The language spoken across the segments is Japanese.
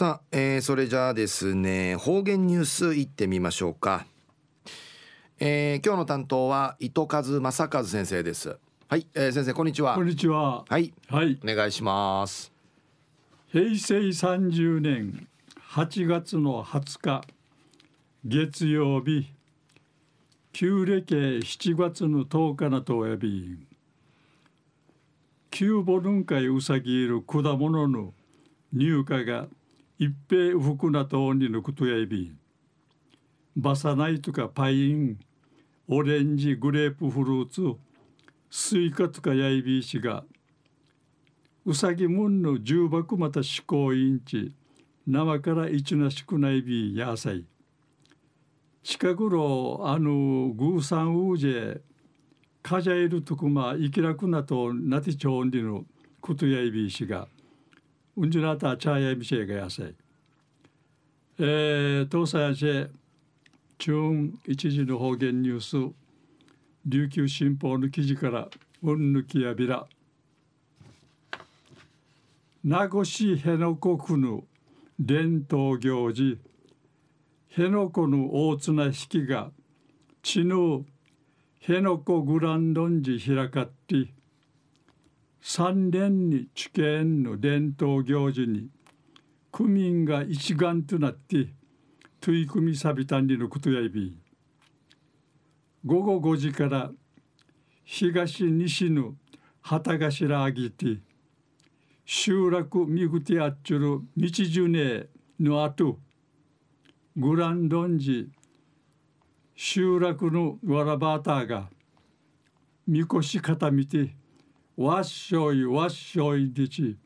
さあ、えー、それじゃあですね方言ニュースいってみましょうか、えー、今日の担当は糸数正和先生です。はい、えー、先生こんにちは。こんにちは。はい。はい。お願いします。平成30年8月の20日月曜日旧暦7月の10日なとおやび旧ボルンカイウサギいる果物の入荷が一平服なとにのことやいびバサナイとかパイン。オレンジグレープフルーツ。スイカとかやいびいしが。うさぎもんの重箱また思考インチ生から一なしくないびやさい。近頃あのグーサンウージェカジャイルとくま生きらくなとなてちょんりのことやいびいしが。うんじゅなたちゃやびしがやさいえー、東西アジェ中一時の方言ニュース琉球新報の記事からうんぬきやびら名護市辺野古区の伝統行事辺野古の大綱引きが地の辺野古グランドンジ開かって三年に地権の伝統行事に区民が一丸となって取り組みさびたんりのことやいび午後5時から東西の旗頭あぎて集落みぐてあっちゅる道じゅねのあとグランドンジ集落のわらばたがみこし肩見てわっしょいわっしょいでち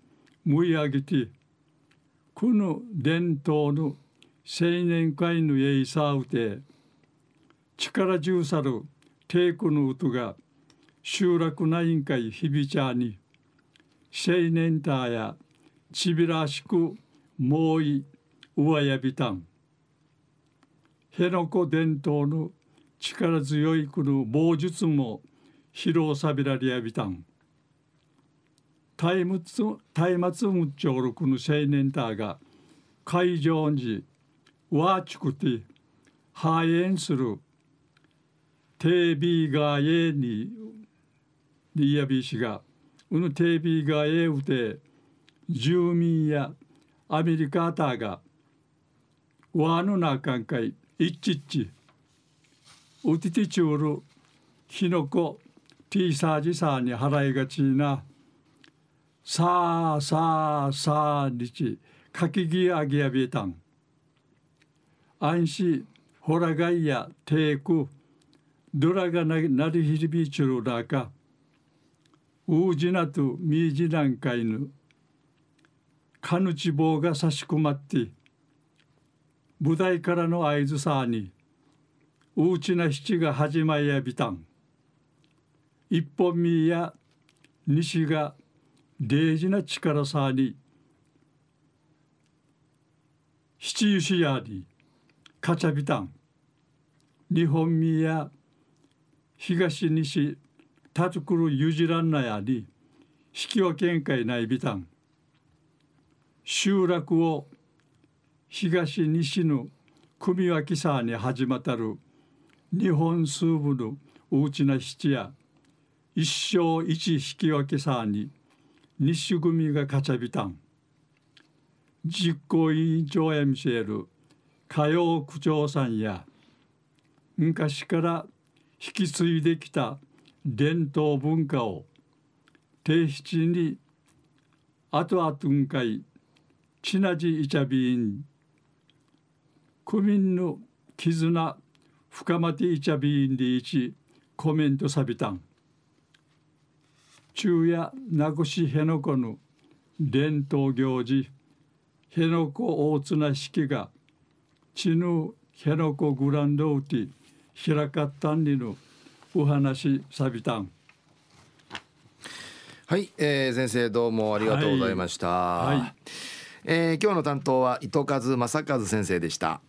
むい上げてこの伝統の青年会のえいさうて力中さる帝国の音が集落内委員会響ちゃに青年たやちびらしくもうい上やびたん。辺野古伝統の力強いくる棒術も披露さびらりやびたん。タイムツタイムツムチョ明町クの青年たが会場にワーチクティハエンスルテービーガーエーニーリヤビーシがウヌテービーガーエウテ住民やアメリカーたがワーヌナカンカイイッチッチウティティチュールヒノコティーサージサーに払いがちなさあさあさあにちかきぎあげやびたん。安心ほらがいやてえくドラがななりひりびちゅるらか。うじなとみじなんかいぬ。かぬちぼうが差し込まって舞台からの合図さあにうちな七が始まりやびたん。一本みや西が大事な力さに七ゆしやりカチャビタン日本みや東西たつくるゆじらんなやり引き分けんかいないビタン集落を東西の組分けさに始まったる日本数部の大ちな七や一生一引き分けさに西組がカチャビタン実行委員長 MCL 歌謡区長さんや昔から引き継いできた伝統文化を提出に後々んかいちなじいちゃびん区民の絆深まっていちゃびんでいちコメントさびたん。昼夜名護市辺野古の伝統行事辺野古大綱式がちぬ辺野古グランドウティ開かったんりのお話さびたん。はい、えー、先生どうもありがとうございました、はい。はい、えー、今日の担当は糸数正和先生でした